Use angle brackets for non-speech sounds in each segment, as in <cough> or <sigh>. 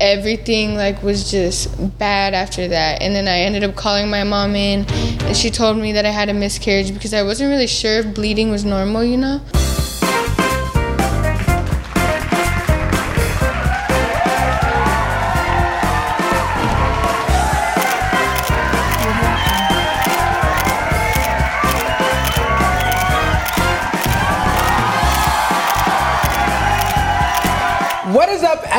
everything like was just bad after that. And then i ended up calling my mom in and she told me that i had a miscarriage because i wasn't really sure if bleeding was normal you know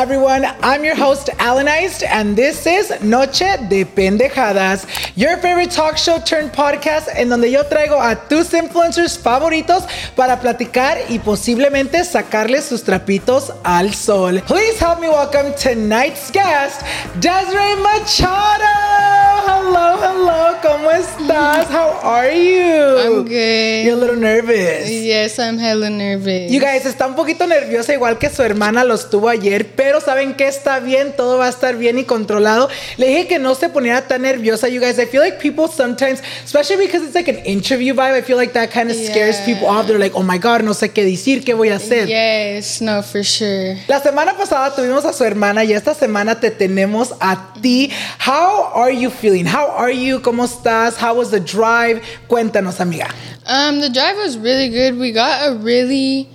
everyone. I'm your host, Alannized, and this is Noche de Pendejadas, your favorite talk show turned podcast en donde yo traigo a tus influencers favoritos para platicar y posiblemente sacarles sus trapitos al sol. Please help me welcome tonight's guest, Desiree Machado. Hello, hello, ¿cómo estás? How are you? I'm good. You're a little nervous. Yes, I'm hella nervous. You guys, está un poquito nerviosa igual que su hermana lo estuvo ayer, pero saben que está bien, todo va a estar bien y controlado. Le dije que no se poniera tan nerviosa, you guys. I feel like people sometimes, especially because it's like an interview vibe, I feel like that kind of scares people off. They're like, oh my God, no sé qué decir, qué voy a hacer. Yes, no, for sure. La semana pasada tuvimos a su hermana y esta semana te tenemos a ti. How are you feeling? How are you? ¿Cómo estás? How was the drive? Cuéntanos, amiga. Um, the drive was really good. We got a really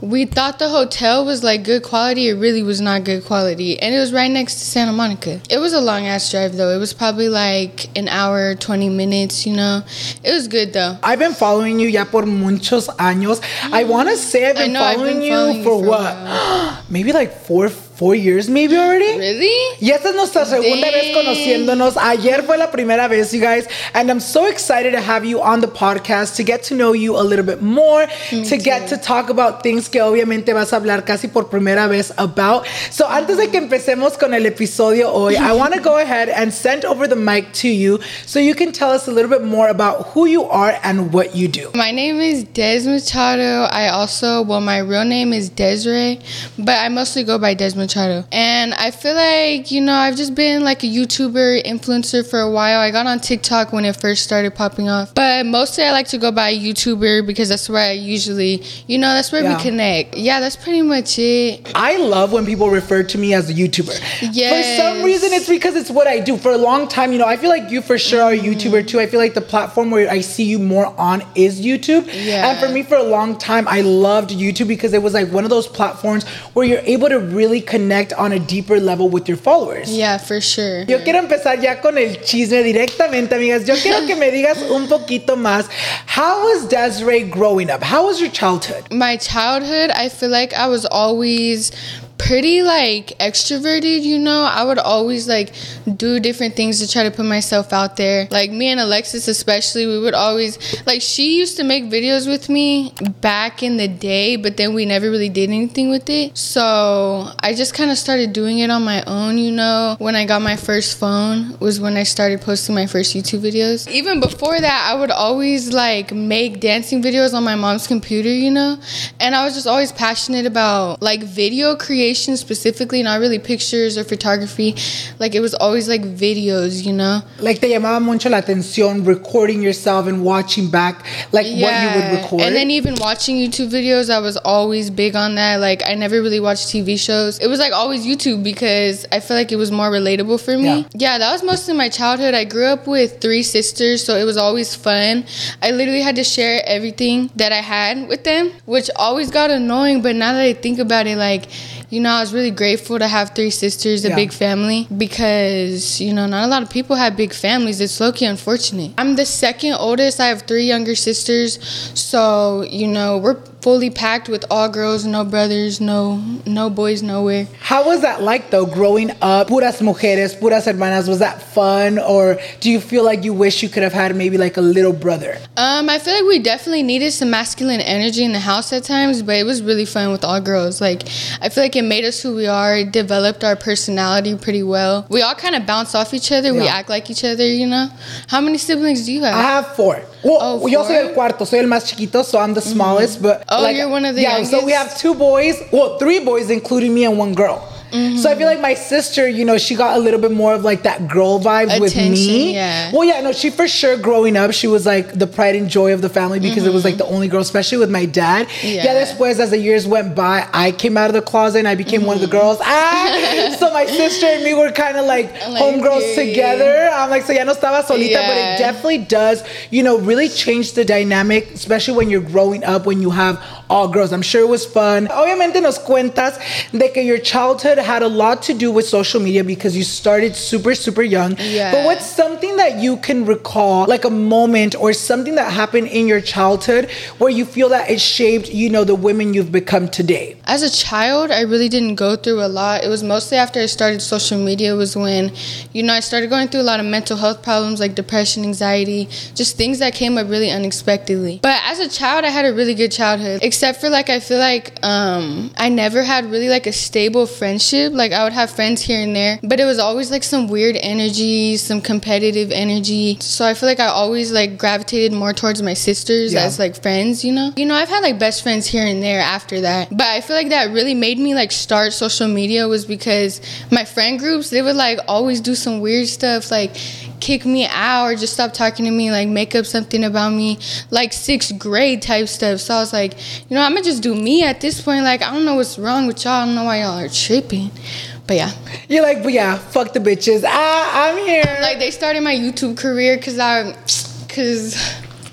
we thought the hotel was like good quality. It really was not good quality. And it was right next to Santa Monica. It was a long ass drive though. It was probably like an hour, 20 minutes, you know. It was good though. I've been following you ya por muchos años. I want to say I've been, following, I've been you following you for, for what? <gasps> Maybe like four four years maybe already. Really? Y esta es nuestra segunda Dang. vez conociéndonos. Ayer fue la primera vez, you guys. And I'm so excited to have you on the podcast to get to know you a little bit more, Me to too. get to talk about things que obviamente vas a hablar casi por primera vez about. So antes de que empecemos con el episodio hoy, I want to go ahead and send over the mic to you so you can tell us a little bit more about who you are and what you do. My name is Dez Machado. I also, well, my real name is Desiree, but I mostly go by Dez Machado Machado. And I feel like, you know, I've just been like a YouTuber influencer for a while. I got on TikTok when it first started popping off. But mostly I like to go by YouTuber because that's where I usually, you know, that's where yeah. we connect. Yeah, that's pretty much it. I love when people refer to me as a YouTuber. Yes. For some reason, it's because it's what I do. For a long time, you know, I feel like you for sure are a mm-hmm. YouTuber too. I feel like the platform where I see you more on is YouTube. Yeah. And for me, for a long time, I loved YouTube because it was like one of those platforms where you're able to really connect connect on a deeper level with your followers. Yeah, for sure. Yo quiero empezar ya con el chisme directamente, amigas. Yo quiero que me digas un poquito más. How was Desiree growing up? How was your childhood? My childhood, I feel like I was always pretty like extroverted, you know. I would always like do different things to try to put myself out there. Like me and Alexis especially, we would always like she used to make videos with me back in the day, but then we never really did anything with it. So, I just kind of started doing it on my own, you know. When I got my first phone was when I started posting my first YouTube videos. Even before that, I would always like make dancing videos on my mom's computer, you know. And I was just always passionate about like video creation specifically, not really pictures or photography. Like it was always like videos, you know. Like te llamaba mucho la atención recording yourself and watching back like yeah. what you would record. And then even watching YouTube videos, I was always big on that. Like I never really watched TV shows. It was like always YouTube because I feel like it was more relatable for me. Yeah, yeah that was mostly my childhood. I grew up with three sisters, so it was always fun. I literally had to share everything that I had with them, which always got annoying, but now that I think about it like you know, I was really grateful to have three sisters, a yeah. big family, because, you know, not a lot of people have big families. It's low key unfortunate. I'm the second oldest. I have three younger sisters. So, you know, we're fully packed with all girls, no brothers, no no boys nowhere. How was that like though, growing up? Puras mujeres, puras hermanas. Was that fun, or do you feel like you wish you could have had maybe like a little brother? Um, I feel like we definitely needed some masculine energy in the house at times, but it was really fun with all girls. Like, I feel like it made us who we are, it developed our personality pretty well. We all kind of bounce off each other. We act like each other, you know. How many siblings do you have? I have four. Well, Oh, yo soy el cuarto, soy el más chiquito, so I'm the mm. smallest. But Oh, you're one of the yeah. So we have two boys, well, three boys, including me and one girl. So I feel like my sister, you know, she got a little bit more of like that girl vibes with me. yeah. Well, yeah, no, she for sure growing up, she was like the pride and joy of the family because it was like the only girl, especially with my dad. Yeah. Yeah. después as the years went by, I came out of the closet and I became one of the girls. Ah, <laughs> so my sister and me were kind of like, Like, homegirls together. I'm like, so ya no estaba solita, but it definitely does, you know, really change the dynamic, especially when you're growing up, when you have all girls. I'm sure it was fun. Obviamente nos cuentas de que your childhood had a lot to do with social media because you started super, super young. Yeah. But what's something that you can recall, like a moment or something that happened in your childhood where you feel that it shaped, you know, the women you've become today? As a child, I really didn't go through a lot. It was mostly after I started social media was when, you know, I started going through a lot of mental health problems like depression, anxiety, just things that came up really unexpectedly. But as a child, I had a really good childhood. Except for like I feel like um I never had really like a stable friendship. Like I would have friends here and there, but it was always like some weird energy, some competitive energy. So I feel like I always like gravitated more towards my sisters Yeah. as like friends, you know? You know, I've had like best friends here and there after that. But I feel like that really made me like start social media was because my friend groups, they would like always do some weird stuff like kick me out or just stop talking to me, like make up something about me, like sixth grade type stuff. So I was like, you know, I'm gonna just do me at this point. Like, I don't know what's wrong with y'all. I don't know why y'all are tripping. But yeah, You're like, but yeah, fuck the bitches. Ah, I'm here. like they started my YouTube career because I, because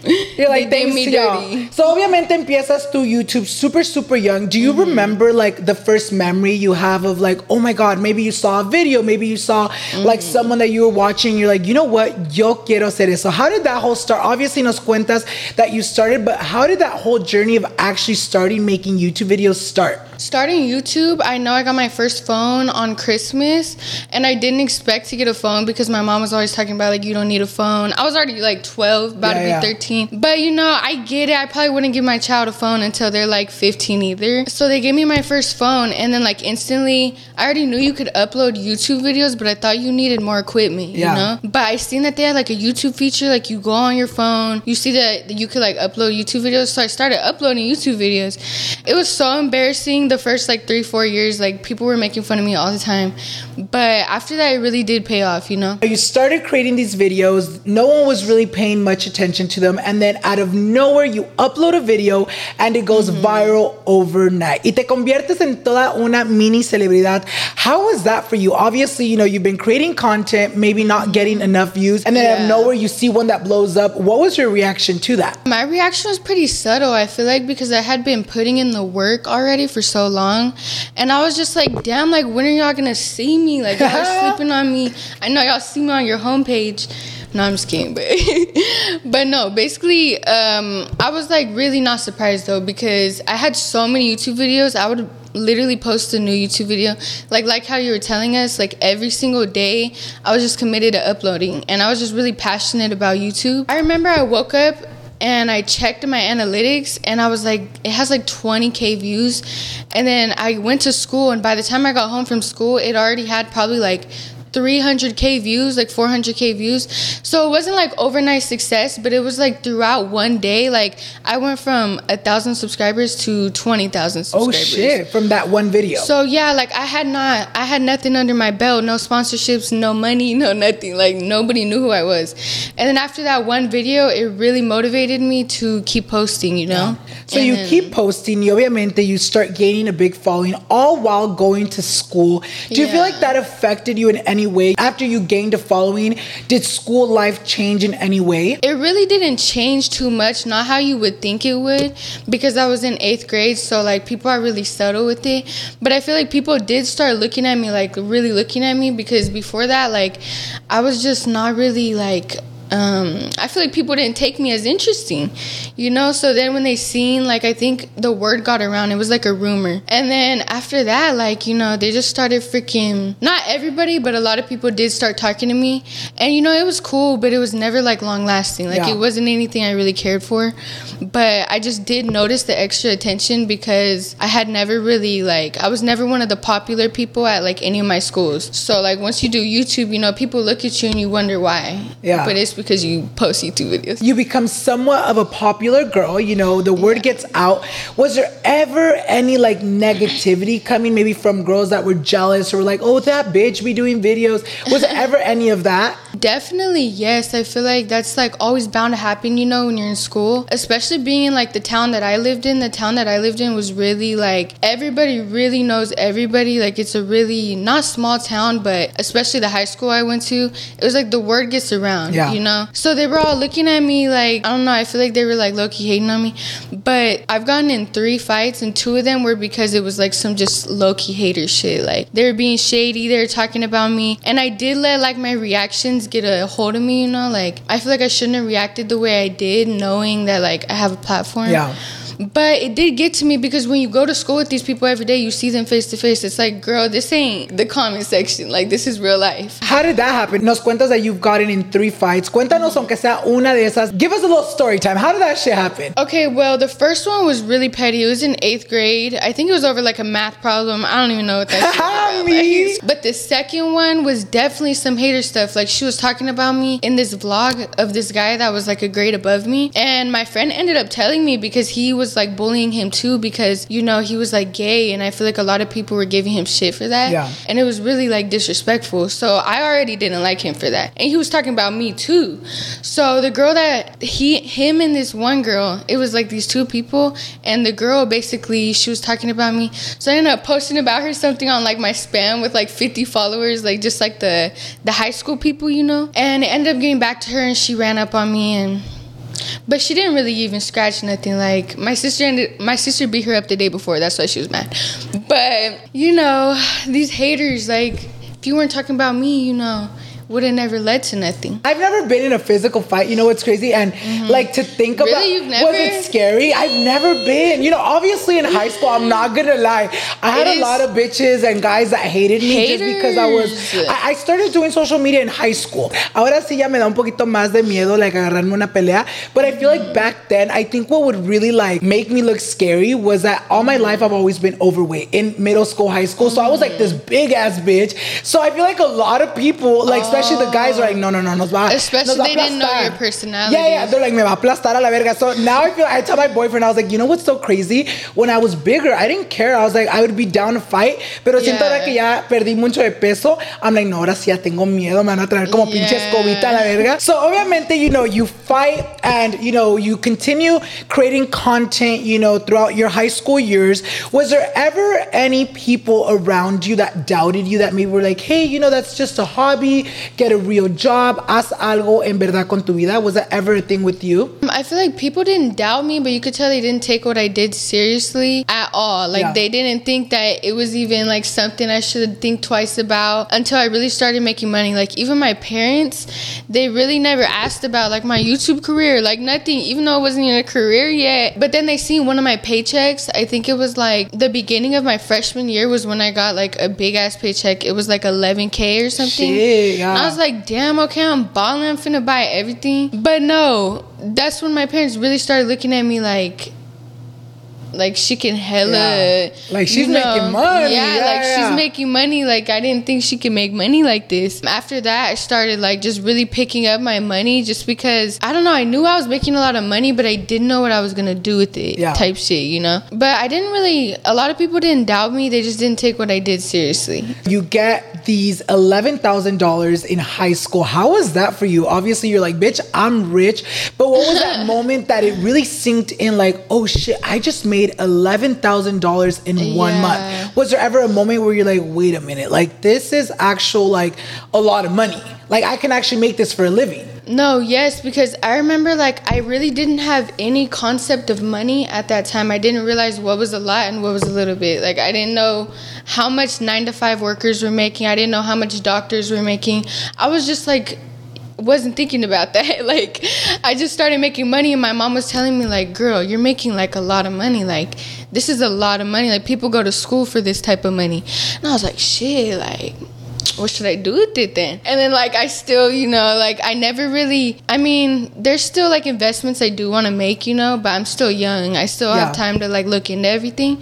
<laughs> You're like, they me dirty. So obviamente empiezas tu YouTube super, super young. Do you Mm-hmm. remember like the first memory you have of like, oh my God, maybe you saw a video, maybe you saw like Mm-hmm. someone that you were watching, you're like, you know what, yo quiero hacer eso. How did that whole start? Obviously nos cuentas that you started, but how did that whole journey of actually starting making YouTube videos start? Starting YouTube, I know I got my first phone on Christmas, and I didn't expect to get a phone because my mom was always talking about like you don't need a phone. I was already like 12, about Yeah, yeah. to be 13. But you know, I get it. I probably wouldn't give my child a phone until they're like 15 either. So they gave me my first phone, and then like instantly, I already knew you could upload YouTube videos, but I thought you needed more equipment. Yeah. You know. But I seen that they had like a YouTube feature, like you go on your phone, you see that you could like upload YouTube videos. So I started uploading YouTube videos. It was so embarrassing the first like three, four years. Like people were making fun of me all the time. But after that, it really did pay off, you know? You started creating these videos, no one was really paying much attention to them, and then out of nowhere you upload a video and it goes mm-hmm. viral overnight. Y te conviertes en toda una mini celebridad. How was that for you? Obviously, you know, you've been creating content, maybe not getting enough views, and then out of nowhere you see one that blows up. What was your reaction to that? My reaction was pretty subtle, I feel like, because I had been putting in the work already for so long. And I was just like, damn, like, when are y'all gonna see me? Like, y'all <laughs> sleeping on me. I know y'all see me on your homepage. No, I'm just kidding, but <laughs> but no, basically, um, I was like really not surprised though because I had so many YouTube videos. I would literally post a new YouTube video, like like how you were telling us, like every single day. I was just committed to uploading, and I was just really passionate about YouTube. I remember I woke up and I checked my analytics and I was like, it has like 20k views. And then I went to school, and by the time I got home from school, it already had probably like 300k views, like 400k views. So it wasn't like overnight success, but it was like throughout one day. Like I went from a thousand subscribers to 20,000 Oh subscribers. shit, from that one video. So yeah, like I had not, I had nothing under my belt, no sponsorships, no money, no nothing. Like nobody knew who I was. And then after that one video, it really motivated me to keep posting. You know. So And you then- keep posting, y obviamente you start gaining a big following all while going to school. Do you feel like that affected you in any way? After you gained a following, did school life change in any way? It really didn't change too much, not how you would think it would, because I was in eighth grade, so like people are really subtle with it. But I feel like people did start looking at me, like really looking at me, because before that, like I was just not really like um, I feel like people didn't take me as interesting, you know. So then when they seen like I think the word got around, it was like a rumor, and then after that, like you know, they just started freaking. Not everybody, but a lot of people did start talking to me, and you know, it was cool, but it was never like long lasting. Like Yeah. it wasn't anything I really cared for, but I just did notice the extra attention because I had never really like I was never one of the popular people at like any of my schools. So like once you do YouTube, you know, people look at you and you wonder why. Yeah. But it's because you post YouTube videos. you become somewhat of a popular girl you know the word gets out was there ever any like negativity coming maybe from girls that were jealous or were like oh that bitch be doing videos was there ever any of that <laughs> Definitely, yes. I feel like that's like always bound to happen, you know, when you're in school. Especially being in like the town that I lived in. The town that I lived in was really like everybody really knows everybody. Like it's a really not small town, but especially the high school I went to, it was like the word gets around, Yeah. you know? So they were all looking at me like, I don't know, I feel like they were like low key hating on me. But I've gotten in three fights, and two of them were because it was like some just low key hater shit. Like they were being shady, they were talking about me. And I did let like my reactions get a hold of me, you know? Like I feel like I shouldn't have reacted the way I did, knowing that like I have a platform. Yeah. But it did get to me because when you go to school with these people every day, you see them face to face. It's like, girl, this ain't the comment section. Like, this is real life. how did that happen nos cuentas that you've gotten in three fights cuéntanos aunque sea una de esas give us a little story time how did that shit happen Okay, well, the first one was really petty. It was in eighth grade. I think it was over like a math problem. I don't even know what that. <laughs> Me. Like, but the second one was definitely some hater stuff. Like she was talking about me in this vlog of this guy that was like a grade above me, and my friend ended up telling me because he was like bullying him too because you know he was like gay, and I feel like a lot of people were giving him shit for that. Yeah. And it was really like disrespectful. So I already didn't like him for that. And he was talking about me too. So the girl that he him and this one girl, it was like these two people and the girl basically she was talking about me. So I ended up posting about her something on like my spam with like 50 followers, like just like the the high school people, you know. And it ended up getting back to her and she ran up on me and but she didn't really even scratch nothing. Like my sister my sister beat her up the day before. That's why she was mad. But you know, these haters, like if you weren't talking about me, you know, would have never led to nothing. I've never been in a physical fight. You know what's crazy? And mm-hmm. like to think Really? about You've never? was it scary? I've never been. You know, obviously in high school, I'm not gonna lie. I had It a lot of bitches and guys that hated me just because I was. I, I started doing social media in high school. Ahora sí ya me da un poquito más de miedo, like agarrarme una pelea. But I feel like back then, I think what would really like make me look scary was that all my life I've always been overweight in middle school, high school. So I was like this big ass bitch. So I feel like a lot of people, like especially the guys, are like, no, no, no, nos va. Especially nos va they didn't know your personality. Yeah, yeah. They're like, me va a aplastar a la verga. So now I feel, I tell my boyfriend, I was like, you know what's so crazy? When I was bigger, I didn't care. I was like, I would be down to fight. Pero siento Yeah. ahora que ya perdí mucho de peso, I'm like, no, ahora sí ya tengo miedo. Me van a traer como pinche Yeah. escobita a la verga. So obviamente, you know, you fight and, you know, you continue creating content, you know, throughout your high school years. Was there ever any people around you that doubted you that maybe were like, hey, you know, that's just a hobby, get a real job, haz algo en verdad con tu vida? Was that ever a thing with you? Um, I feel like people didn't doubt me, but you could tell they didn't take what I did seriously at all. Like Yeah. they didn't think that it was even like something I should think twice about until I really started making money. Like even my parents, they really never asked about like my YouTube career, like nothing, even though it wasn't even a career yet. But then they seen one of my paychecks. I think it was like the beginning of my freshman year was when I got like a big ass paycheck. It was like 11k or something. Shit, yeah. I was like, damn, okay, I'm balling, I'm finna buy everything. But no, that's when my parents really started looking at me like, like she can hella, Yeah. Like, she's you making money. Yeah, Yeah, like yeah. she's making money. Like I didn't think she could make money like this. After that, I started like just really picking up my money, just because I don't know. I knew I was making a lot of money, but I didn't know what I was gonna do with it. Yeah. Type shit, you know. But I didn't really. A lot of people didn't doubt me. They just didn't take what I did seriously. You get these $11,000 in high school. How was that for you? Obviously, you're like, bitch, I'm rich. But what was that <laughs> moment that it really synced in, like, oh shit, I just made $11,000 in one month? Was there ever a moment where you're like, wait a minute, like, this is actual, like, a lot of money? Like, I can actually make this for a living. No, yes, because I remember like I really didn't have any concept of money at that time. I didn't realize what was a lot and what was a little bit. Like I didn't know how much 9 to 5 workers were making. I didn't know how much doctors were making. I was just like wasn't thinking about that. <laughs> Like, I just started making money, and my mom was telling me, like, girl, you're making like a lot of money. Like, this is a lot of money. Like, people go to school for this type of money. And I was like, shit, like, what should I do with it then? And then like I still, you know, like I never really I mean, there's still like investments I do want to make, you know, but I'm still young. I still Yeah. have time to like look into everything.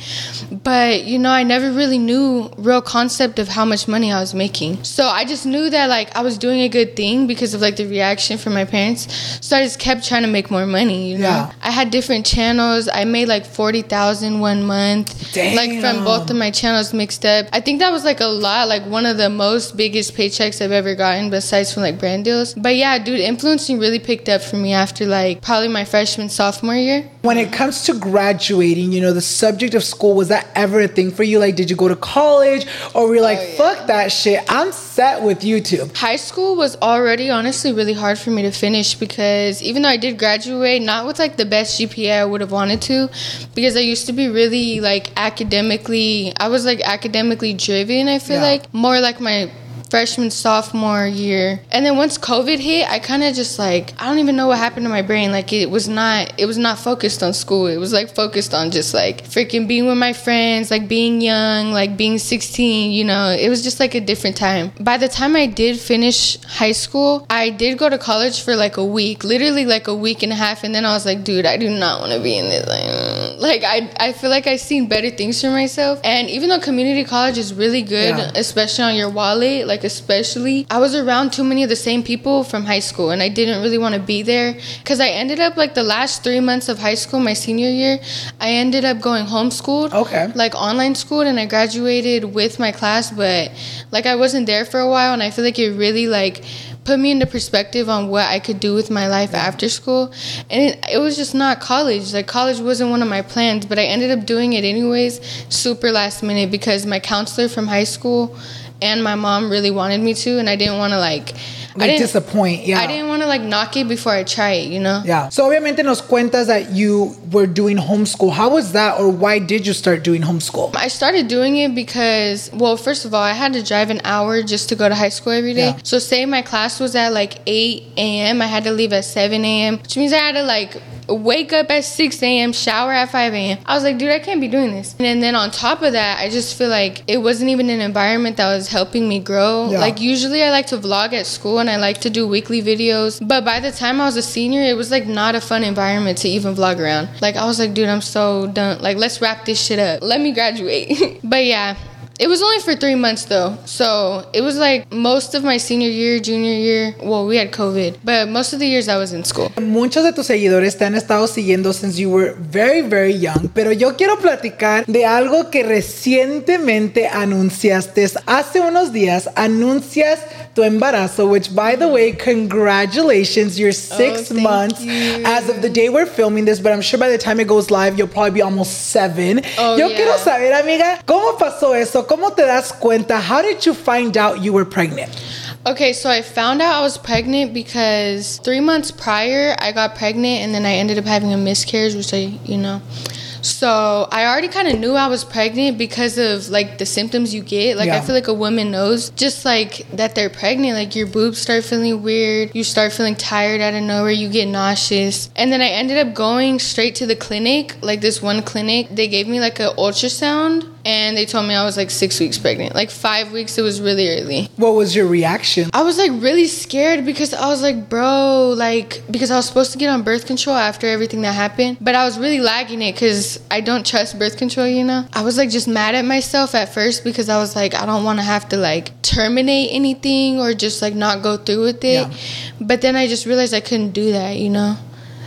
But, you know, I never really knew real concept of how much money I was making. So I just knew that like I was doing a good thing because of like the reaction from my parents. So I just kept trying to make more money, you know. Yeah. I had different channels. I made like 40,000 one month. Like from both of my channels mixed up. I think that was like a lot, like one of the most biggest paychecks I've ever gotten besides from like brand deals. But yeah, dude, influencing really picked up for me after like probably my freshman sophomore year. When it comes to graduating, you know, the subject of school, was that ever a thing for you? Like, did you go to college or were you like, oh, fuck that shit, I'm set with YouTube? High school was already honestly really hard for me to finish because even though I did graduate, not with like the best GPA I would have wanted to, because I used to be really like academically, I was like academically driven, I feel Yeah. like, more like my freshman sophomore year. And then once covid hit i kind of just like i don't even know what happened to my brain. Like it was not it was not focused on school. It was like focused on just like freaking being with my friends like being young like being 16 you know? It was just like a different time. By the time i did finish high school i did go to college for like a week literally like a week and a half. And then i was like dude i do not want to be in this like, mm. Like i i feel like i've seen better things for myself and even though community college is really good Yeah. especially on your wallet like especially i was around too many of the same people from high school and i didn't really want to be there because i ended up like the last three months of high school my senior year i ended up going homeschooled Okay. like online school and i graduated with my class but like i wasn't there for a while and i feel like it really like put me into perspective on what I could do with my life after school. And it, it was just not college. Like, college wasn't one of my plans, but I ended up doing it anyways, super last minute, because my counselor from high school and my mom really wanted me to, and I didn't want to, like, I didn't, disappoint, yeah. I didn't want to, like, knock it before I try it, you know? Yeah. So obviamente nos cuentas that you were doing homeschool. How was that or why did you start doing homeschool? I started doing it because, well, first of all, I had to drive an hour just to go to high school every day. Yeah. So, say my class was at like 8 a.m., I had to leave at 7 a.m., which means I had to like wake up at 6 a.m., shower at 5 a.m. I was like, dude, I can't be doing this. And then on top of that, I just feel like it wasn't even an environment that was helping me grow. Yeah. Like, usually I like to vlog at school and I like to do weekly videos. But by the time I was a senior, it was like not a fun environment to even vlog around. Like, I was like, dude, I'm so done. Like, let's wrap this shit up. Let me graduate. <laughs> but yeah. It was only for three months though. So it was like most of my senior year, junior year. Well, we had COVID, but most of the years I was in school. Muchos de tus seguidores te han estado siguiendo since you were very, very young, pero yo quiero platicar de algo que recientemente anunciaste. Hace unos días anuncias tu embarazo, which by the way, congratulations, you're oh, six months you. as of the day we're filming this, but I'm sure by the time it goes live, you'll probably be almost seven. Oh, yo yeah. quiero saber, amiga, ¿cómo pasó eso? ¿Cómo te das cuenta? How did you find out you were pregnant? Okay, so I found out I was pregnant because three months prior I got pregnant and then I ended up having a miscarriage, which I, you know. So I already kind of knew I was pregnant because of like the symptoms you get. Like Yeah. I feel like a woman knows just like that they're pregnant. Like your boobs start feeling weird, you start feeling tired out of nowhere, you get nauseous. And then I ended up going straight to the clinic, like this one clinic. They gave me like an ultrasound and they told me I was like six weeks pregnant. Like five weeks, it was really early. What was your reaction? I was like really scared because I was like, bro, like, because I was supposed to get on birth control after everything that happened, but I was really lagging it because I don't trust birth control, you know? I was like just mad at myself at first because I was like, I don't want to have to like terminate anything or just like not go through with it. Yeah. But then I just realized I couldn't do that, you know?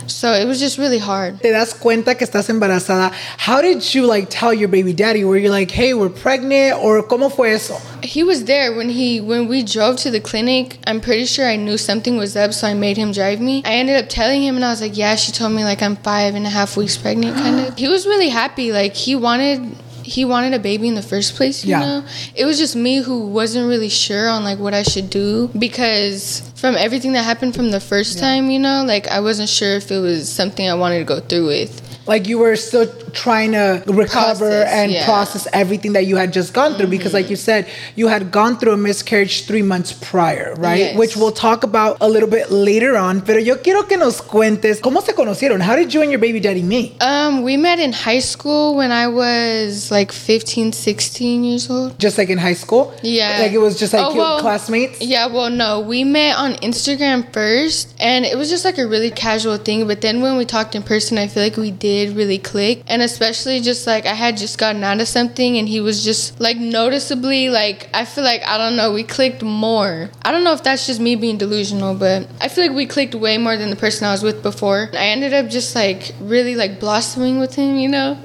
So it was just really hard. te das cuenta que estás embarazada, how did you like tell your baby daddy? Were you like, hey, we're pregnant? Or cómo fue eso? He was there when he when we drove to the clinic. I'm pretty sure I knew something was up, so I made him drive me. I ended up telling him, and I was like, "Yeah." She told me like I'm five and a half weeks pregnant, kind of. He was really happy. Like he wanted he wanted a baby in the first place. You Yeah. know, it was just me who wasn't really sure on like what I should do because from everything that happened from the first time, you know, like I wasn't sure if it was something I wanted to go through with. Like you were still trying to recover Process, and yeah. process everything that you had just gone through because like you said you had gone through a miscarriage three months prior right Yes. which we'll talk about a little bit later on pero yo quiero que nos cuentes cómo se conocieron how did you and your baby daddy meet Um, we met in high school when I was like 15, 16 years old. just like in high school Yeah. like it was just like Oh, well, classmates Yeah, well, no, we met on Instagram first, and it was just like a really casual thing. But then when we talked in person, I feel like we did really click, and especially just like I had just gotten out of something, and he was just like noticeably like I feel like I don't know, we clicked more. I don't know if that's just me being delusional, but I feel like we clicked way more than the person I was with before. I ended up just like really like blossoming with him, you know.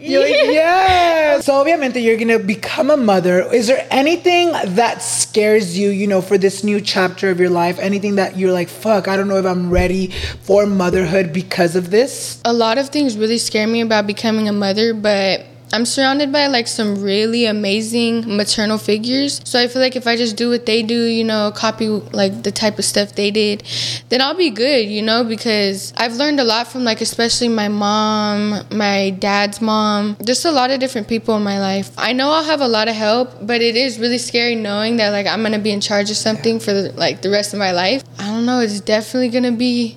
You're like, <laughs> yeah. So obviously you're gonna become a mother. Is there anything that scares you, you know, for this new chapter of your life? Anything that you're like, fuck, I don't know if I'm ready for motherhood because of this? a lot of things really scare me about becoming a mother, but I'm surrounded by like some really amazing maternal figures. So I feel like if I just do what they do, you know, copy like the type of stuff they did, then I'll be good, you know, because I've learned a lot from like especially my mom, my dad's mom, just a lot of different people in my life. I know I'll have a lot of help, but it is really scary knowing that like I'm going to be in charge of something for the, like the rest of my life. I don't know, it's definitely going to be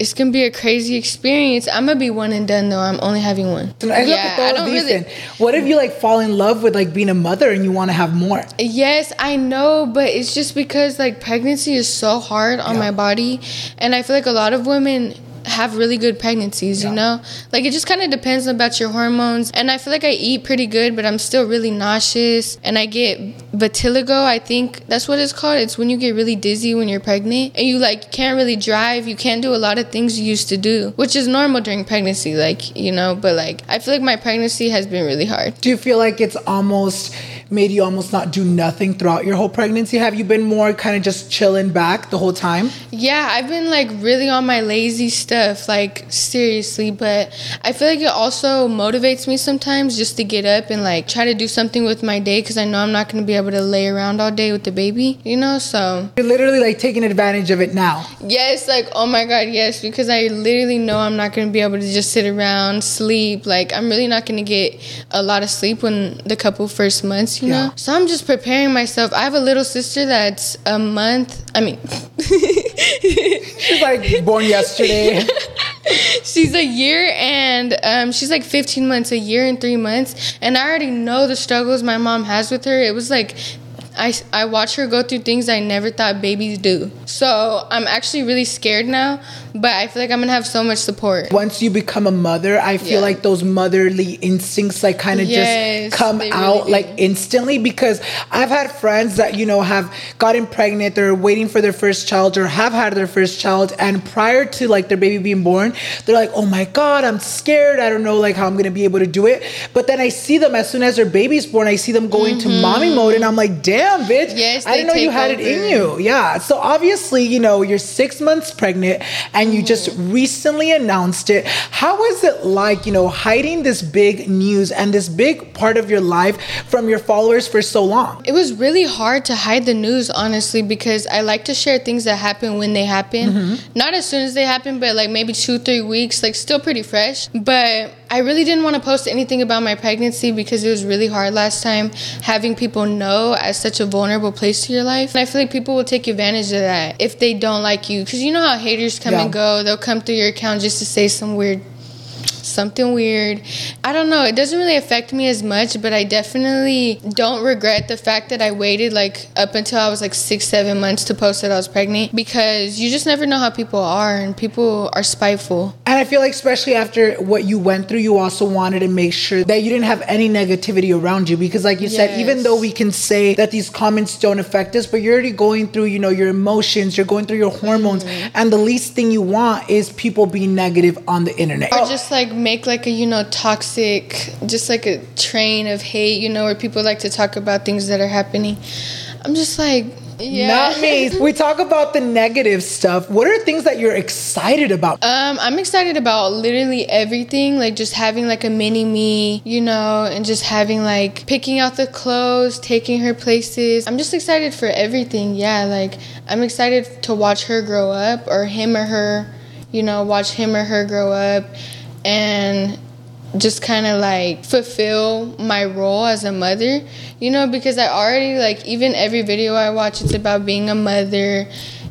it's gonna be a crazy experience. I'm gonna be one and done though. I'm only having one. Que Yeah, I don't really. What if you like fall in love with like being a mother and you want to have more? Yes, I know, but it's just because like pregnancy is so hard on Yeah. my body, and I feel like a lot of women have really good pregnancies. Yeah. You know, like it just kind of depends about your hormones. And I feel like I eat pretty good, but I'm still really nauseous, and I get vitiligo. I think that's what it's called. It's when you get really dizzy when you're pregnant, and you like can't really drive. You can't do a lot of things you used to do, which is normal during pregnancy. Like you know, but like I feel like my pregnancy has been really hard. Do you feel like it's almost made you almost not do nothing throughout your whole pregnancy? Have you been more kind of just chilling back the whole time? Yeah, I've been like really on my lazy stuff, like seriously, but I feel like it also motivates me sometimes just to get up and like try to do something with my day because I know I'm not going to be able to lay around all day with the baby, you know? So, You're literally like taking advantage of it now. yes, like, oh my God, yes, because I literally know I'm not going to be able to just sit around, sleep. Like, I'm really not going to get a lot of sleep when the couple first months, you Yeah. know? So, I'm just preparing myself. I have a little sister that's a month, I mean, <laughs> She's like born yesterday. <laughs> she's a year and um, she's like 15 months, a year and three months. And I already know the struggles my mom has with her. It was like, I, I watch her go through things I never thought babies do. So I'm actually really scared now, but I feel like I'm gonna have so much support. Once you become a mother, I feel Yeah. like those motherly instincts like kind of Yes, just come out really like instantly because I've had friends that you know have gotten pregnant, they're waiting for their first child or have had their first child and prior to like their baby being born, they're like, "Oh my god, I'm scared. I don't know like how I'm going to be able to do it." But then I see them as soon as their baby's born, I see them go into mommy mode and I'm like, "Damn, bitch. Mm-hmm. Yes, I didn't know you had it in you." Yeah. So obviously, you know, you're 6 months pregnant and you just Mm-hmm. recently announced it. How is it like, you know, hiding this big news and this big part of your life from your followers for so long? It was really hard to hide the news, honestly, because I like to share things that happen when they happen. Not as soon as they happen, but like maybe two, three weeks, like still pretty fresh. But I really didn't want to post anything about my pregnancy because it was really hard last time having people know at such a vulnerable place to your life. And I feel like people will take advantage of that if they don't like you. Because you know how haters come Yeah. and go, they'll come through your account just to say some weird something weird. I don't know. It doesn't really affect me as much, but I definitely don't regret the fact that I waited like up until I was like six, seven months to post that I was pregnant because you just never know how people are and people are spiteful. And I feel like, especially after what you went through, you also wanted to make sure that you didn't have any negativity around you. Because, like you said, even though we can say that these comments don't affect us, but you're already going through, you know, your emotions, you're going through your hormones, Mm-hmm. and the least thing you want is people being negative on the internet. Or just like make like a, you know, toxic, just like a train of hate, you know, where people like to talk about things that are happening. I'm just like, yeah. Not me. <laughs> We talk about the negative stuff. What are things that you're excited about? Um, I'm excited about literally everything, like just having like a mini me, you know, and just having like picking out the clothes, taking her places. I'm just excited for everything. Yeah, like I'm excited to watch her grow up or him or her, you know, watch him or her grow up and just kind of like fulfill my role as a mother, you know, because I already like even every video I watch, it's about being a mother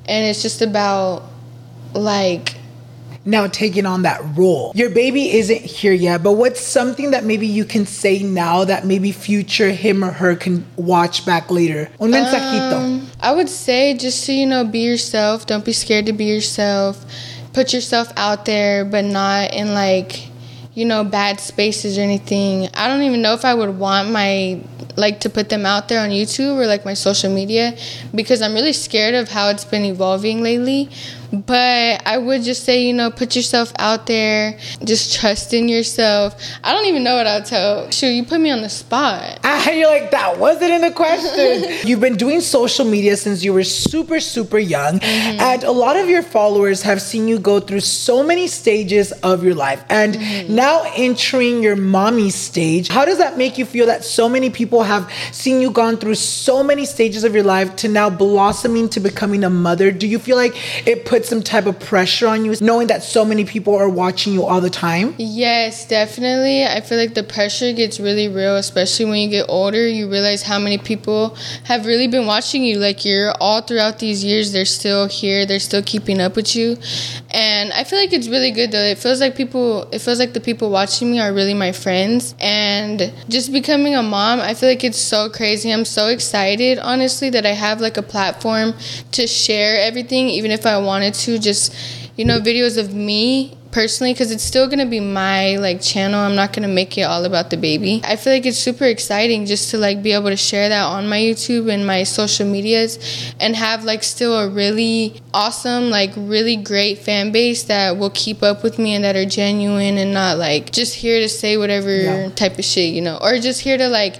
and it's just about like now taking on that role. Your baby isn't here yet, but what's something that maybe you can say now that maybe future him or her can watch back later? Un mensajito. Um, I would say just to, you know, be yourself. Don't be scared to be yourself. Put yourself out there, but not in like you know, bad spaces or anything. I don't even know if I would want my like to put them out there on YouTube or like my social media because I'm really scared of how it's been evolving lately. But I would just say, you know, put yourself out there, just trust in yourself. I don't even know what I'll tell. Shoot, you put me on the spot. <laughs> Ah, you're like, that wasn't in the question. <laughs> You've been doing social media since you were super, super young. Mm-hmm. And a lot of your followers have seen you go through so many stages of your life. And mm-hmm. now entering your mommy stage, how does that make you feel that so many people have seen you gone through so many stages of your life to now blossoming to becoming a mother? Do you feel like it puts put some type of pressure on you knowing that so many people are watching you all the time? Yes, definitely. I feel like the pressure gets really real, especially when you get older. You realize how many people have really been watching you. Like you're all throughout these years, they're still here, they're still keeping up with you. And I feel like it's really good though. It feels like people, it feels like the people watching me are really my friends. And just becoming a mom, I feel like it's so crazy. I'm so excited, honestly, that I have like a platform to share everything, even if I wanted wanted to just you know videos of me personally because it's still gonna be my like channel. I'm not gonna make it all about the baby. I feel like it's super exciting just to like be able to share that on my youtube and my social medias and have like still a really awesome like really great fan base that will keep up with me and that are genuine and not like just here to say whatever yeah. type of shit you know or just here to like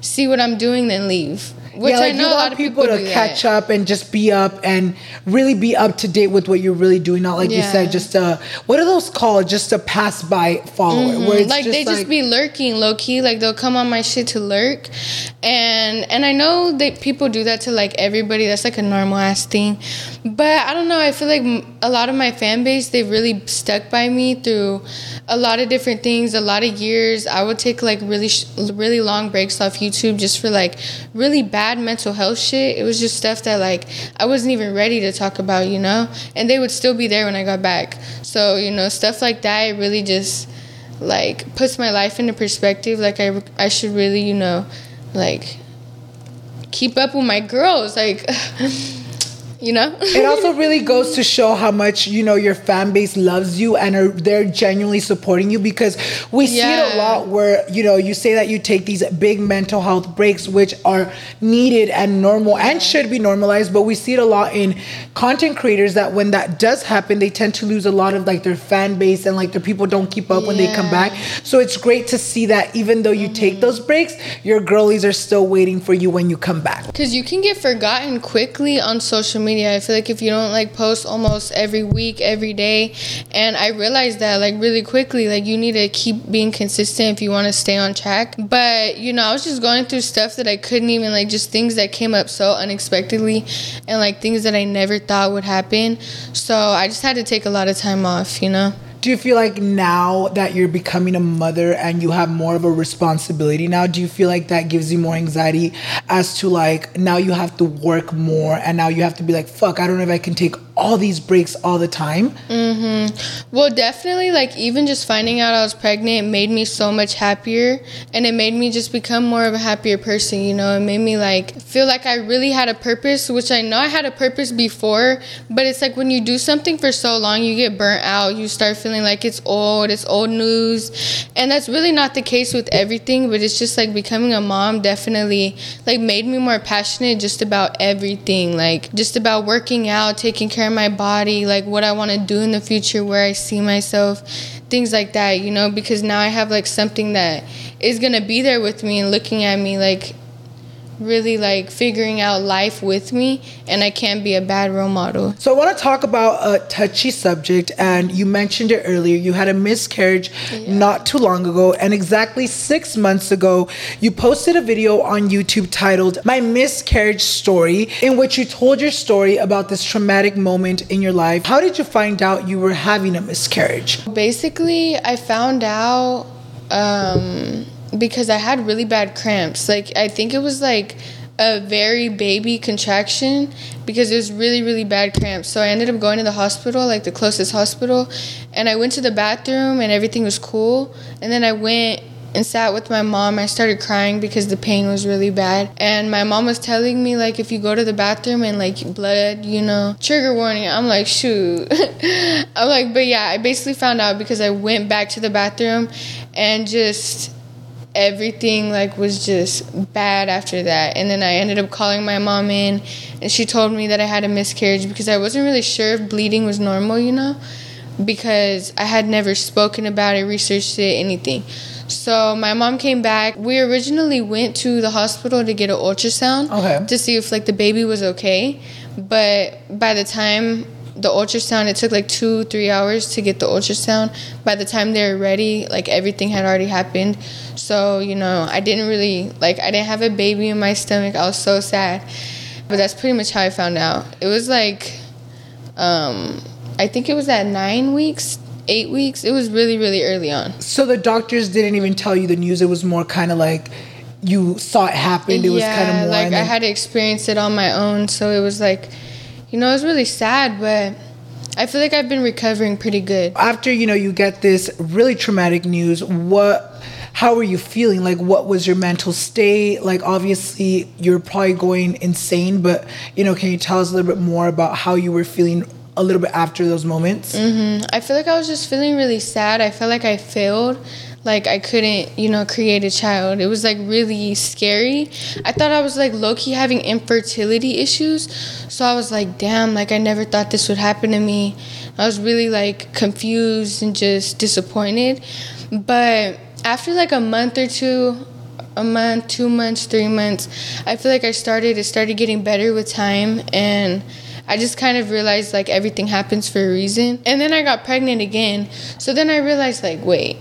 see what i'm doing then leave which yeah, like I know you want people, people, to catch up and just be up and really be up to date with what you're really doing. Not like yeah. you said, just uh, what are those called? Just a pass by follower. Mm-hmm. Where like just they like, just be lurking low key. Like they'll come on my shit to lurk, and and I know that people do that to like everybody. That's like a normal ass thing, but I don't know. I feel like a lot of my fan base they've really stuck by me through a lot of different things, a lot of years. I would take like really really long breaks off YouTube just for like really bad bad mental health shit. It was just stuff that like I wasn't even ready to talk about, you know? And they would still be there when I got back. So, you know, stuff like that it really just like puts my life into perspective. Like I I should really, you know, like keep up with my girls. Like <laughs> you know <laughs> it also really goes to show how much you know your fan base loves you and are they're genuinely supporting you because we yeah. see it a lot where you know you say that you take these big mental health breaks which are needed and normal and should be normalized but we see it a lot in content creators that when that does happen they tend to lose a lot of like their fan base and like their people don't keep up yeah. when they come back so it's great to see that even though you mm-hmm. take those breaks your girlies are still waiting for you when you come back because you can get forgotten quickly on social media media. I feel like if you don't like post almost every week, every day, and I realized that like really quickly, like you need to keep being consistent if you want to stay on track. But you know, I was just going through stuff that I couldn't even like just things that came up so unexpectedly and like things that I never thought would happen. So I just had to take a lot of time off, you know do you feel like now that you're becoming a mother and you have more of a responsibility now do you feel like that gives you more anxiety as to like now you have to work more and now you have to be like fuck i don't know if i can take all these breaks all the time. Mm-hmm. well definitely like even just finding out i was pregnant made me so much happier and it made me just become more of a happier person you know? It made me like feel like i really had a purpose which i know i had a purpose before but it's like when you do something for so long you get burnt out. You start feeling like it's old it's old news and that's really not the case with everything but it's just like becoming a mom definitely like made me more passionate just about everything like just about working out taking care of my body, like what I want to do in the future, where I see myself, things like that, you know, because now I have like something that is going to be there with me and looking at me like really like figuring out life with me and I can't be a bad role model. So I want to talk about a touchy subject and you mentioned it earlier. You had a miscarriage yeah. not too long ago and exactly 6 months ago you posted a video on YouTube titled My Miscarriage Story in which you told your story about this traumatic moment in your life. How did you find out you were having a miscarriage? Basically, I found out um, because I had really bad cramps. Like I think it was like a very baby contraction because it was really really bad cramps. So I ended up going to the hospital, like the closest hospital, and I went to the bathroom and everything was cool. And then I went and sat with my mom. I started crying because the pain was really bad. And my mom was telling me like if you go to the bathroom and like blood, you know, trigger warning. I'm like, shoot. <laughs> I'm like, but yeah, I basically found out because I went back to the bathroom and just everything like was just bad after that. And then i ended up calling my mom in and she told me that i had a miscarriage because i wasn't really sure if bleeding was normal you know because i had never spoken about it researched it anything. So my mom came back. We originally went to the hospital to get an ultrasound Okay. to see if like the baby was okay. But by the time the ultrasound it took like two three hours to get the ultrasound. By the time they were ready like everything had already happened. So you know i didn't really like i didn't have a baby in my stomach. I was so sad. But that's pretty much how i found out. It was like um i think it was at nine weeks eight weeks. It was really really early on. So the doctors didn't even tell you the news. It was more kind of like you saw it happen. It was kind of more. like I had to experience it on my own, so it was like, you know, it was really sad, but I feel like I've been recovering pretty good. after you know you get this really traumatic news. What? How were you feeling? Like, what was your mental state? Like, obviously, you're probably going insane, but you know, can you tell us a little bit more about how you were feeling a little bit after those moments? Mhm. I feel like I was just feeling really sad. I felt like I failed. Like I couldn't, you know, create a child. It was like really scary. I thought I was like low key having infertility issues. So I was like, damn, like I never thought this would happen to me. I was really like confused and just disappointed. But after like a month or two, a month, two months, three months, I feel like I started, it started getting better with time. And I just kind of realized like everything happens for a reason. And then I got pregnant again. So then I realized like, wait,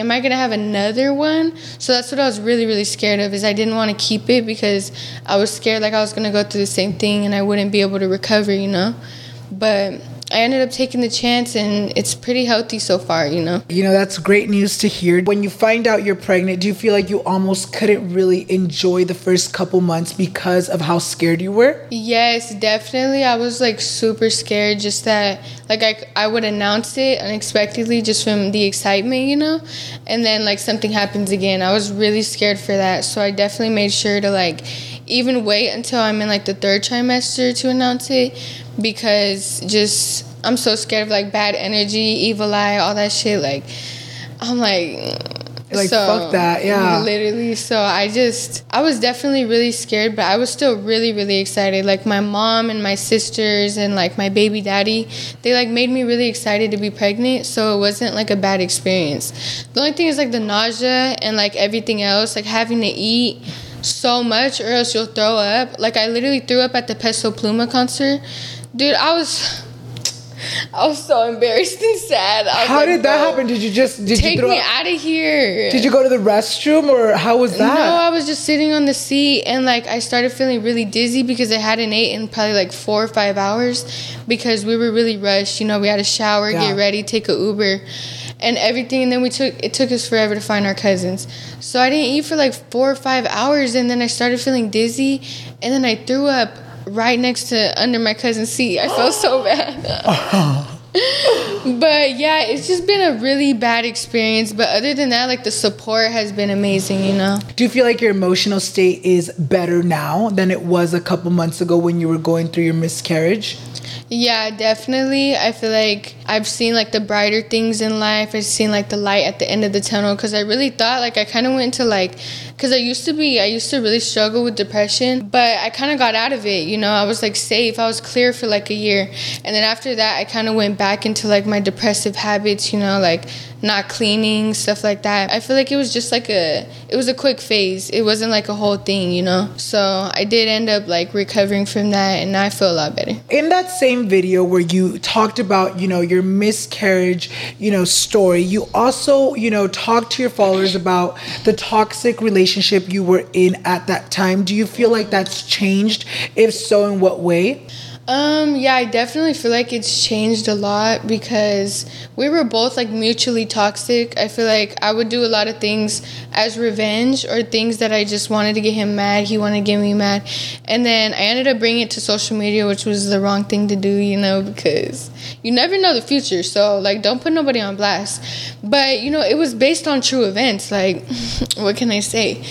am I gonna have another one? So that's what I was really, really scared of is I didn't want to keep it because I was scared like I was gonna go through the same thing and I wouldn't be able to recover, you know? But I ended up taking the chance and it's pretty healthy so far, you know? You know, that's great news to hear. When you find out you're pregnant, do you feel like you almost couldn't really enjoy the first couple months because of how scared you were? Yes, definitely. I was like super scared just that like I, I would announce it unexpectedly just from the excitement, you know? And then like something happens again. I was really scared for that. So I definitely made sure to like even wait until I'm in like the third trimester to announce it because just I'm so scared of like bad energy, evil eye, all that shit like I'm like mm, Like, fuck that, yeah. Literally. So I just, I was definitely really scared, but I was still really, really excited. Like my mom and my sisters and like my baby daddy, they like made me really excited to be pregnant. So it wasn't like a bad experience. The only thing is like the nausea and like everything else, like having to eat so much or else you'll throw up. Like I literally threw up at the Peso Pluma concert. Dude, I was. I was so embarrassed and sad. How like, did that happen? Did you just did Take you throw me up- out of here. Did you go to the restroom or how was that? No, I was just sitting on the seat and like I started feeling really dizzy because I hadn't ate in probably like four or five hours because we were really rushed. You know, we had to shower, Yeah. get ready, take a Uber, and everything. And then we took it took us forever to find our cousins. So I didn't eat for like four or five hours, and then I started feeling dizzy, and then I threw up right next to under my cousin's seat. I felt so <gasps> bad. But yeah, it's just been a really bad experience. But other than that, like the support has been amazing, you know? Do you feel like your emotional state is better now than it was a couple months ago when you were going through your miscarriage? Yeah, definitely. I feel like I've seen like the brighter things in life. I've seen like the light at the end of the tunnel because I really thought like I kind of went into like because I used to be I used to really struggle with depression, but I kind of got out of it. You know, I was like safe. I was clear for like a year, and then after that, I kind of went back into like my depressive habits. You know, like not cleaning stuff like that. I feel like it was just like a it was a quick phase. It wasn't like a whole thing. You know, so I did end up like recovering from that, and I feel a lot better. In that same video where you talked about, you know, your miscarriage, you know, story, you also, you know, talked to your followers about the toxic relationship you were in at that time. Do you feel like that's changed? If so, in what way? Um, yeah, I definitely feel like it's changed a lot because we were both like mutually toxic. I feel like I would do a lot of things as revenge or things that I just wanted to get him mad. He wanted to get me mad. And then I ended up bringing it to social media, which was the wrong thing to do, you know, because you never know the future. So, like, don't put nobody on blast. But, you know, it was based on true events. Like, <laughs> what can I say?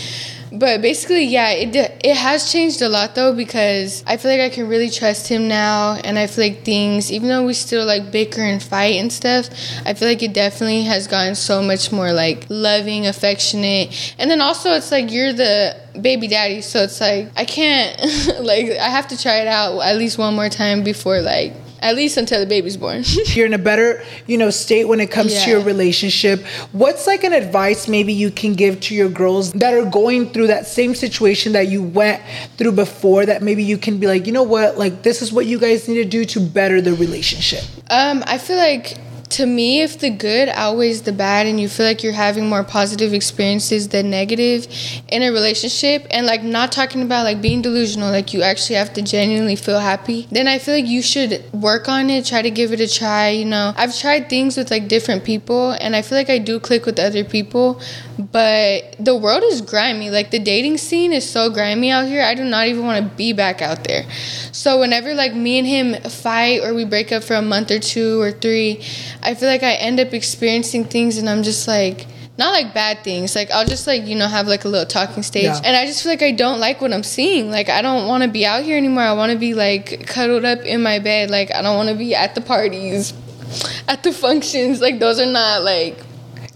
But basically, yeah, it it has changed a lot though because I feel like I can really trust him now, and I feel like things, even though we still like bicker and fight and stuff, I feel like it definitely has gotten so much more like loving, affectionate, and then also it's like you're the baby daddy, so it's like I can't <laughs> like I have to try it out at least one more time before like at least until the baby's born. <laughs> You're in a better, you know, state when it comes Yeah. to your relationship. What's like an advice maybe you can give to your girls that are going through that same situation that you went through before that maybe you can be like, you know what, like this is what you guys need to do to better the relationship. Um, I feel like to me, if the good outweighs the bad, and you feel like you're having more positive experiences than negative in a relationship, and like not talking about like being delusional, like you actually have to genuinely feel happy, then I feel like you should work on it, try to give it a try. You know, I've tried things with like different people, and I feel like I do click with other people, but the world is grimy. Like the dating scene is so grimy out here. I do not even want to be back out there. So whenever like me and him fight or we break up for a month or two or three, I feel like I end up experiencing things and I'm just like not like bad things. Like I'll just like, you know, have like a little talking stage. Yeah. And I just feel like I don't like what I'm seeing. Like I don't want to be out here anymore. I want to be like cuddled up in my bed. Like I don't want to be at the parties, at the functions. Like those are not like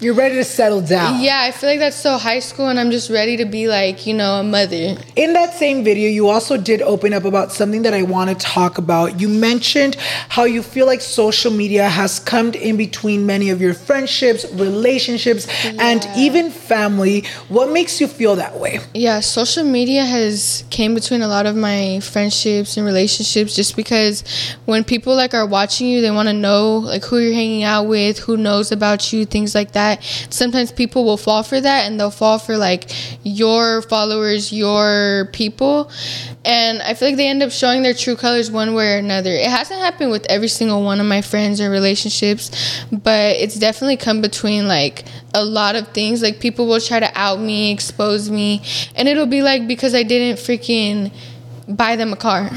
You're ready to settle down. yeah, I feel like that's so high school, and I'm just ready to be like, you know, a mother. In that same video, you also did open up about something that I want to talk about. You mentioned how you feel like social media has come in between many of your friendships, relationships, and even family. What makes you feel that way? Yeah, social media has came between a lot of my friendships and relationships just because when people like are watching you, they want to know like who you're hanging out with, who knows about you, things like that. Sometimes people will fall for that and they'll fall for like your followers, your people. And I feel like they end up showing their true colors one way or another. It hasn't happened with every single one of my friends or relationships, but it's definitely come between like a lot of things. Like people will try to out me, expose me, and it'll be like because I didn't freaking buy them a car.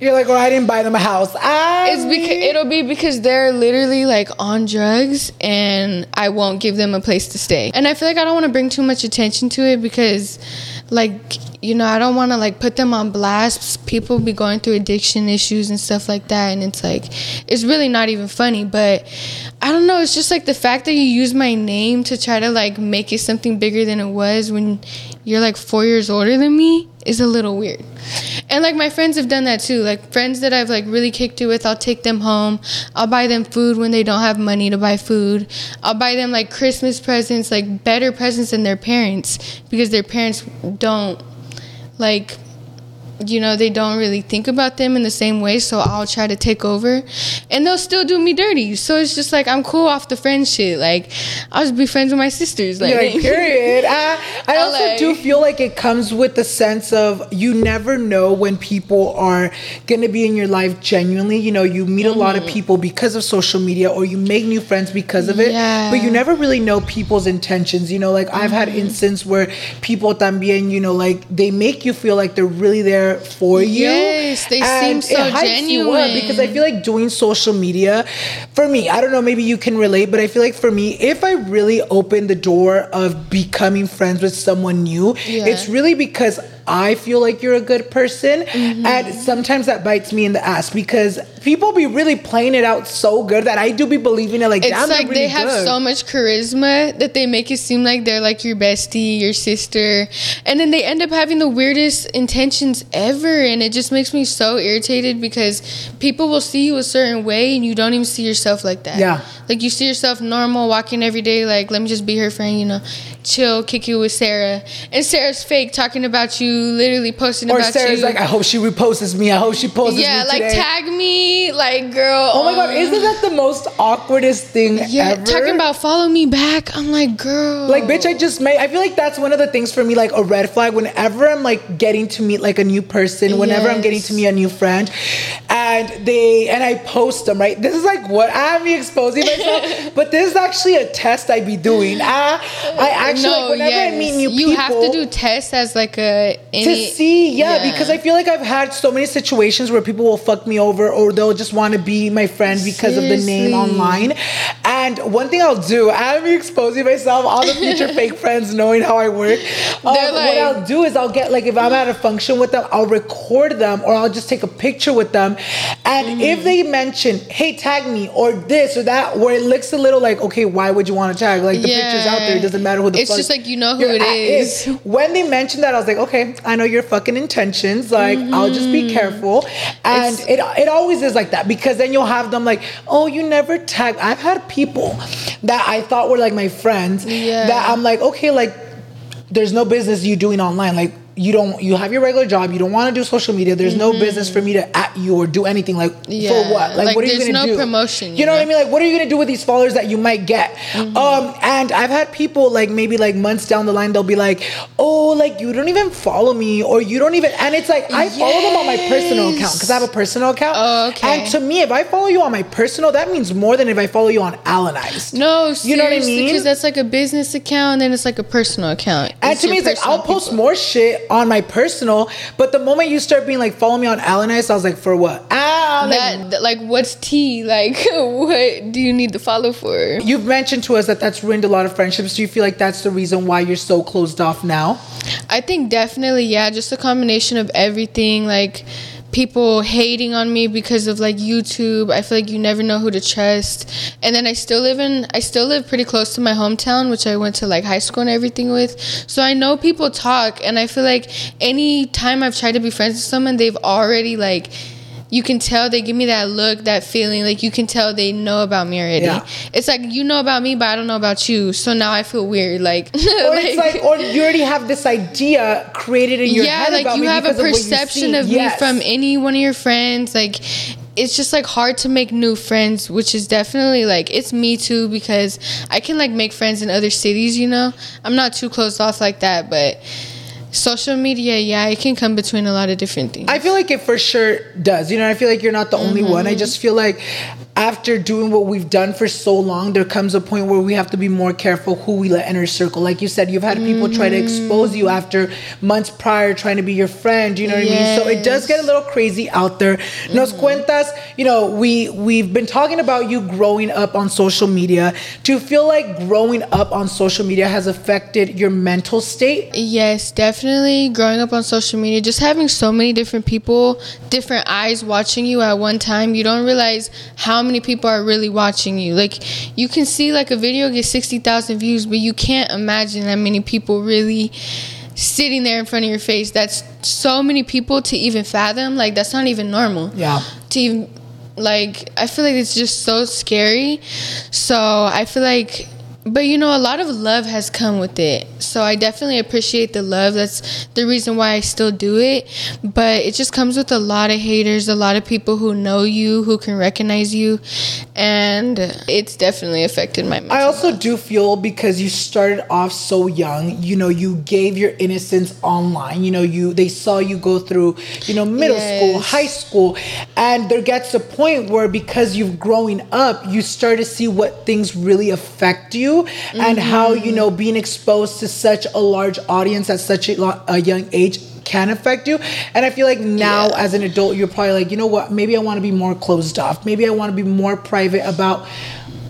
You're like, well, I didn't buy them a house. I It's because it'll be because they're literally like on drugs and I won't give them a place to stay. And I feel like I don't want to bring too much attention to it because like you know, I don't want to like put them on blast. People be going through addiction issues and stuff like that and it's like it's really not even funny, but I don't know, it's just like the fact that you use my name to try to like make it something bigger than it was when you're like 4 years older than me is a little weird. And like my friends have done that too. Like friends that I've like really kicked it with, I'll take them home. I'll buy them food when they don't have money to buy food. I'll buy them like Christmas presents, like better presents than their parents because their parents don't like you know they don't really think about them in the same way so i'll try to take over and they'll still do me dirty so it's just like i'm cool off the friend shit like i'll just be friends with my sisters like, like, period. I, I <laughs> also LA. do feel like it comes with the sense of you never know when people are going to be in your life genuinely. You know, you meet a lot of mm-hmm. people because of social media or you make new friends because of it, Yeah. but you never really know people's intentions. You know, like I've had mm-hmm. instances where people también, you know, like they make you feel like they're really there for you. Yes, they seem so it hypes you up because I feel like doing social media for me i don't know maybe you can relate but i feel like for me if i really open the door of becoming friends with someone new Yeah. it's really because i feel like you're a good person Mm-hmm. and sometimes that bites me in the ass because people be really playing it out so good that i do be believing it like it's damn, like really they have good. so much charisma that they make it seem like they're like your bestie, your sister, and then they end up having the weirdest intentions ever, and it just makes me so irritated because people will see you a certain way and you don't even see yourself like that. Yeah. like you see yourself normal, walking every day, like let me just be her friend, you know. Chill, kick you with Sarah, and Sarah's fake talking about you, literally posting Or about Sarah's you. like, I hope she reposts me. I hope she posts yeah, like today. tag me, like girl. Oh my god, isn't that the most awkwardest thing yeah, ever? talking about follow me back. I'm like, girl. like bitch i just made i feel like that's one of the things for me like a red flag whenever i'm like getting to meet like a new person whenever i'm getting to meet a new friend and they and i post them right this is like what i'm exposing myself <laughs> but this is actually a test I'd be doing i i actually like whenever i meet new people, you have to do tests as like a to see, yeah, because I feel like I've had so many situations where people will fuck me over or they'll just want to be my friend because of the name online. And one thing I'll do, I'm exposing myself, all the future fake <laughs> friends knowing how I work. Um, They're what I'll do is I'll get like if I'm at a function with them, I'll record them or I'll just take a picture with them. And Mm-hmm. if they mention, hey, tag me or this or that, where it looks a little like, okay, why would you want to tag? Like the picture's out there, it doesn't matter who the It's fuck just like you know who your it at is. when they mentioned that, I was like, okay, I know your fucking intentions. Like, I'll just be careful. And Mm-hmm. It's- it it always is like that because then you'll have them like, oh, you never tag. I've had people that I thought were like my friends Yeah. that I'm like, okay, like, there's no business you doing online. Like, you don't you have your regular job you don't want to do social media there's no business for me to at you or do anything like Mm-hmm. Yeah. for what like, Like, what are you gonna do? There's no do promotion, you know, what i mean like what are you gonna do with these followers that you might get Mm-hmm. um and i've had people like maybe like months down the line they'll be like oh like you don't even follow me or you don't even and it's like i follow them on my personal account because i have a personal account Oh, okay. and to me if i follow you on my personal that means more than if i follow you on Alannized No, You know what I mean? Because that's like a business account, and then it's like a personal account. And to me, it's like I'll personal post people. more shit on my personal, but the moment you start being like, follow me on Alannized, I was like, for what? Ah, like, that- like, what's tea? Like, <laughs> what do you need to follow for? you've mentioned to us that that's ruined a lot of friendships. Do you feel like that's the reason why you're so closed off now? I think definitely, yeah, just a combination of everything. Like, people hating on me because of like YouTube. I feel like you never know who to trust. And then I still live in, I still live pretty close to my hometown, which I went to like high school and everything with. So I know people talk, and I feel like any time I've tried to be friends with someone, they've already like. You can tell they give me that look, that feeling. Like you can tell they know about me already. Yeah. It's like you know about me, but I don't know about you. So now I feel weird. Like, <laughs> Or it's like, or you already have this idea created in your yeah, head like about you me have a because of perception of Yes. me from any one of your friends. Like, it's just like hard to make new friends, which is definitely like it's me too because I can like make friends in other cities. You know, I'm not too closed off like that, but social media, yeah, it can come between a lot of different things. I feel like it for sure does. You know, I feel like you're not the only one. I Mm-hmm. just feel like after doing what we've done for so long, there comes a point where we have to be more careful who we let enter our circle. Like you said, you've had people try to expose you after months prior trying to be your friend. You know what I mean? So it does get a little crazy out there. Nos mm-hmm. cuentas, you know, we we've been talking about you growing up on social media. Do you feel like growing up on social media has affected your mental state? Yes, definitely. Growing up on social media, just having so many different people, different eyes watching you at one time, you don't realize how many people are really watching you. Like, you can see like a video get 60,000 views, but you can't imagine that many people really sitting there in front of your face. That's so many people to even fathom. Like, that's not even normal. Yeah. To even, like, I feel like it's just so scary. So, I feel like but you know, a lot of love has come with it. So I definitely appreciate the love. That's the reason why I still do it. But it just comes with a lot of haters, a lot of people who know you, who can recognize you. And it's definitely affected my mental I also do feel because you started off so young, you know, you gave your innocence online. You know, you they saw you go through, you know, middle school, high school, and there gets a point where because you've growing up, you start to see what things really affect you and how, you mm-hmm. know, being exposed to such a large audience at such a, a young age can affect you. And I feel like now Yeah. as an adult, you're probably like, you know what, maybe I want to be more closed off. Maybe I want to be more private about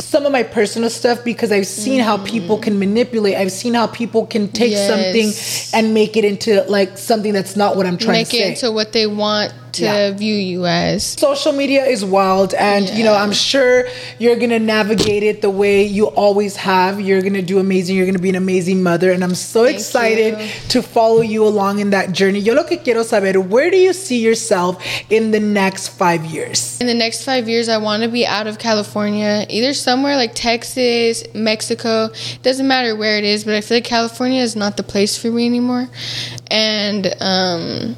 some of my personal stuff because I've seen how people mm-hmm. can manipulate. I've seen how people can take Yes. something and make it into like something that's not what I'm trying to make it into what they want to Yeah. view you as. social media is wild and you know i'm sure you're gonna navigate it the way you always have you're gonna do amazing you're gonna be an amazing mother and i'm so Thank excited you. to follow you along in that journey yo lo que quiero saber where do you see yourself in the next five years In the next five years, I want to be out of California, either somewhere like Texas, Mexico. Doesn't matter where it is, but I feel like California is not the place for me anymore. And um,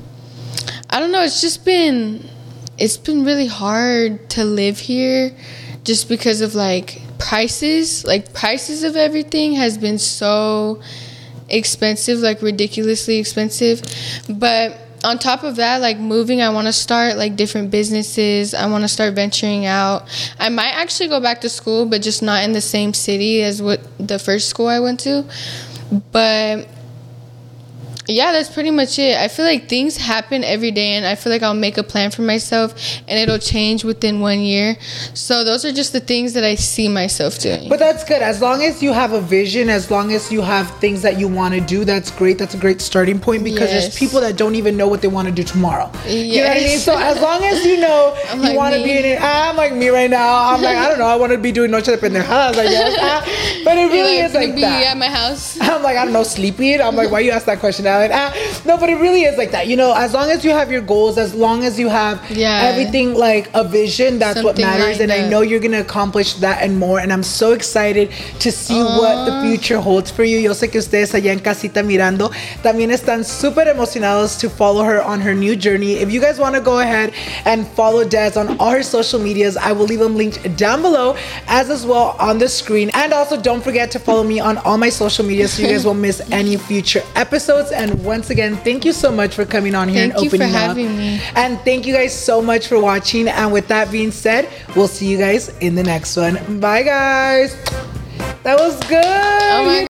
I don't know. It's just been it's been really hard to live here, just because of like prices. Like prices of everything has been so expensive, like ridiculously expensive. But on top of that, like moving, I want to start like different businesses. I want to start venturing out. I might actually go back to school, but just not in the same city as what the first school I went to. But yeah, that's pretty much it. I feel like things happen every day, and I feel like I'll make a plan for myself, and it'll change within one year. So those are just the things that I see myself doing. But that's good. As long as you have a vision, as long as you have things that you want to do, that's great. That's a great starting point because there's people that don't even know what they want to do tomorrow. You know what I mean? So as long as you know <laughs> I'm you like want to be in it, I'm like me right now. I'm like, I don't know. I want to be doing Noche de Pendejadas, I guess. Ah, <laughs> but it really like, is like be that. at my house. <laughs> I'm like, I don't know, sleeping. I'm like, why you ask that question, Ah, no, but it really is like that. You know, as long as you have your goals, as long as you have Yeah. everything like a vision, that's what matters. lined And I know you're gonna accomplish that and more. And I'm so excited to see what the future holds for you. Yo sé que ustedes allá en casita mirando también están súper emocionados to follow her on her new journey. If you guys want to go ahead and follow Dez on all her social medias, I will leave them linked down below as as well on the screen. And also don't forget to follow me on all my social media so you guys <laughs> won't miss any future episodes. And once again, thank you so much for coming on here Thank and you for opening up. having me. And thank you guys so much for watching. And with that being said, we'll see you guys in the next one. Bye, guys. That was good. Oh my